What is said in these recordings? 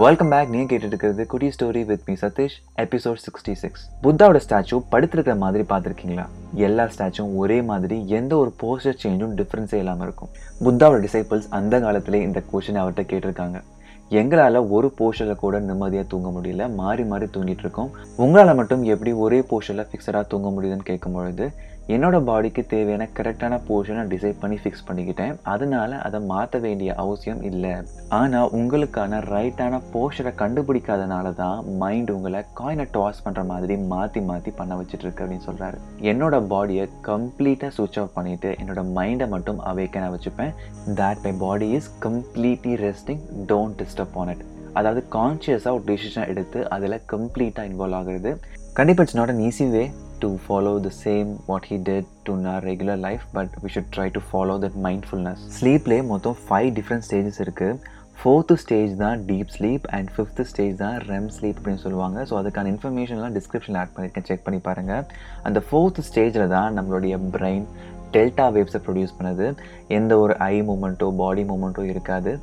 Welcome back நீங்கள் கேட்டுட்டு இருக்கிறது குட்டி story with me Sathish episode sixty six புத்தாவோட statue படுத்திருக்கிற மாதிரி பார்த்துருக்கீங்களா? எல்லா ஸ்டாச்சுவும் ஒரே மாதிரி எந்த ஒரு போஸ்டர் சேஞ்சும் டிஃப்ரென்ஸே இல்லாமல் இருக்கும். புத்தாவோட டிசைபிள்ஸ் அந்த காலத்திலே இந்த கொஷின் அவர்கிட்ட கேட்டிருக்காங்க. எங்களால் ஒரு போஸ்டரில் கூட நிம்மதியாக தூங்க முடியல. மாறி மாறி தூங்கிட்டு இருக்கோம். உங்களால் மட்டும் எப்படி ஒரே போர்ஷனில் ஃபிக்ஸடாக தூங்க முடியுதுன்னு கேட்கும் பொழுது என்னோடய பாடிக்கு தேவையான கரெக்டான போர்ஷனை டிசைட் பண்ணி ஃபிக்ஸ் பண்ணிக்கிட்டேன். அதனால அதை மாற்ற வேண்டிய அவசியம் இல்லை. ஆனால் உங்களுக்கான ரைட்டான போர்ஷனை கண்டுபிடிக்காதனால தான் மைண்ட் உங்களை காயினை டாஸ் பண்ணுற மாதிரி மாற்றி மாற்றி பண்ண வச்சுட்டு இருக்கு அப்படின்னு சொல்கிறாரு என்னோடய பாடியை கம்ப்ளீட்டாக சுவிச் ஆஃப் பண்ணிவிட்டு என்னோட மைண்டை மட்டும் அவேக்கனாக வச்சுப்பேன். That my body is completely resting don't disturb on it அதாவது கான்ஷியஸாக ஒரு டிசிஷன் எடுத்து அதில் கம்ப்ளீட்டாக இன்வால்வ் ஆகுறது. கண்டிப்பாக it's not an easy way to follow the same what did did to nor regular life but we should try to follow that mindfulness ஸ்லீப்லேயே மொத்தம் ஃபைவ் டிஃப்ரெண்ட் ஸ்டேஜஸ் இருக்குது ஃபோர்த்து ஸ்டேஜ் தான் deep sleep and fifth stage தான் REM sleep அப்படின்னு சொல்லுவாங்க. So அதுக்கான இன்ஃபர்மேஷன்லாம் டிஸ்கிரிப்ஷனில் add பண்ணியிருக்கேன் செக் பண்ணி பாருங்கள் அந்த ஃபோர்த் ஸ்டேஜில் தான் நம்மளுடைய பிரெயின் டெல்டா வேவ்ஸை ப்ரொடியூஸ் பண்ணுது. எந்த ஒரு ஐ மூமெண்ட்டோ பாடி மூமெண்ட்டோ இருக்காது.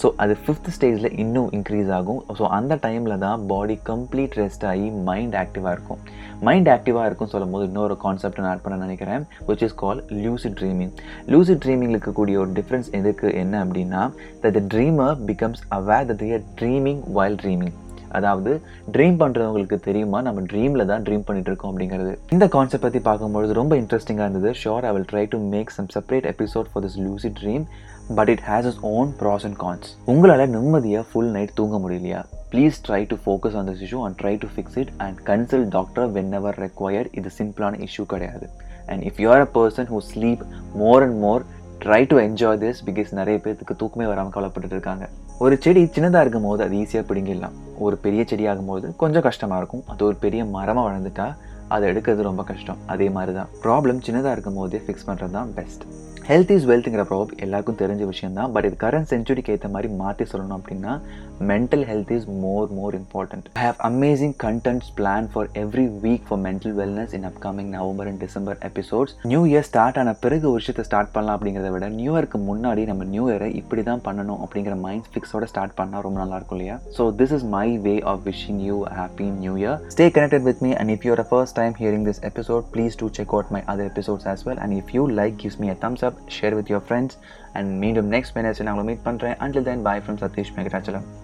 ஸோ அது ஃபிஃப்த் ஸ்டேஜில் இன்னும் இன்க்ரீஸ் ஆகும். ஸோ அந்த டைமில் தான் பாடி கம்ப்ளீட் ரெஸ்ட் ஆகி மைண்ட் ஆக்டிவாக இருக்கும். மைண்ட் ஆக்டிவாக இருக்கும் சொல்லும் போது இன்னொரு கான்செப்ட் நான் ஆட் பண்ண நினைக்கிறேன் which is call lucid dreaming lucid ட்ரீமிங்கில் இருக்கக்கூடிய ஒரு டிஃப்ரென்ஸ் எதுக்கு? என்ன அப்படின்னா the dreamer becomes aware the their dreaming while dreaming அதாவது ட்ரீம் பண்ணுறவங்களுக்கு தெரியுமா? நம்ம ட்ரீமில் தான் ட்ரீம் பண்ணிட்டு இருக்கோம் அப்படிங்கிறது. இந்த கான்செப்ட் பற்றி பார்க்கும்பொழுது ரொம்ப இன்ட்ரெஸ்டிங்காக இருந்தது. Sure I will try to make some separate episode for this lucid dream but it has is own pros and cons உங்களால் நிம்மதியாக ஃபுல் நைட் தூங்க முடியலையா? Please try to focus on this issue and try to fix it and consult doctor whenever required இது சிம்பிளான issue கிடையாது. And if you're a person who sleep more and more try to enjoy this because நிறைய பேருக்கு தூக்கமே வராமல் கவலைப்பட்டு இருக்காங்க. ஒரு செடி சின்னதாக இருக்கும் போது அது ஈஸியாக பிடிங்கிடலாம். ஒரு பெரிய செடி ஆகும்போது கொஞ்சம் கஷ்டமாக இருக்கும். அது ஒரு பெரிய மரமாக வளர்ந்துட்டா அதை எடுக்கிறது ரொம்ப கஷ்டம். அதே மாதிரி தான் ப்ராப்ளம் சின்னதாக இருக்கும் போதே ஃபிக்ஸ் பண்ணுறது தான் பெஸ்ட் ஹெல்த் இஸ் வெல்த்துங்கிற ப்ராப்ளம் எல்லாருக்கும் தெரிஞ்ச விஷயம் தான். பட் இது கரண்ட் செஞ்சுரிக்கு ஏற்ற மாதிரி மாற்றி சொல்லணும் அப்படின்னா mental health is more more important I have amazing contents plan for every week for mental wellness in upcoming November and December episodes new year start ஆன பிறகு ஒரு விஷயத்தை ஸ்டார்ட் பண்ணலாம் அப்படிங்கிறத விட நியூ இயர்க்கு முன்னாடி நம்ம நியூ இயரை இப்படி தான் பண்ணணும் அப்படிங்கிற மைண்ட் ஃபிக்ஸோட ஸ்டார்ட் பண்ணால் ரொம்ப நல்லா இருக்கும் இல்லையா? So this is my way of wishing you happy new year stay connected with me and if you're first time hearing this episode please do check out my other episodes as well and if you like gives me a thumbs up share with your friends and மீண்டும் next Wednesday நான் உங்களை meet பண்ணுறேன் until then bye from Satish மெகராச்சலம்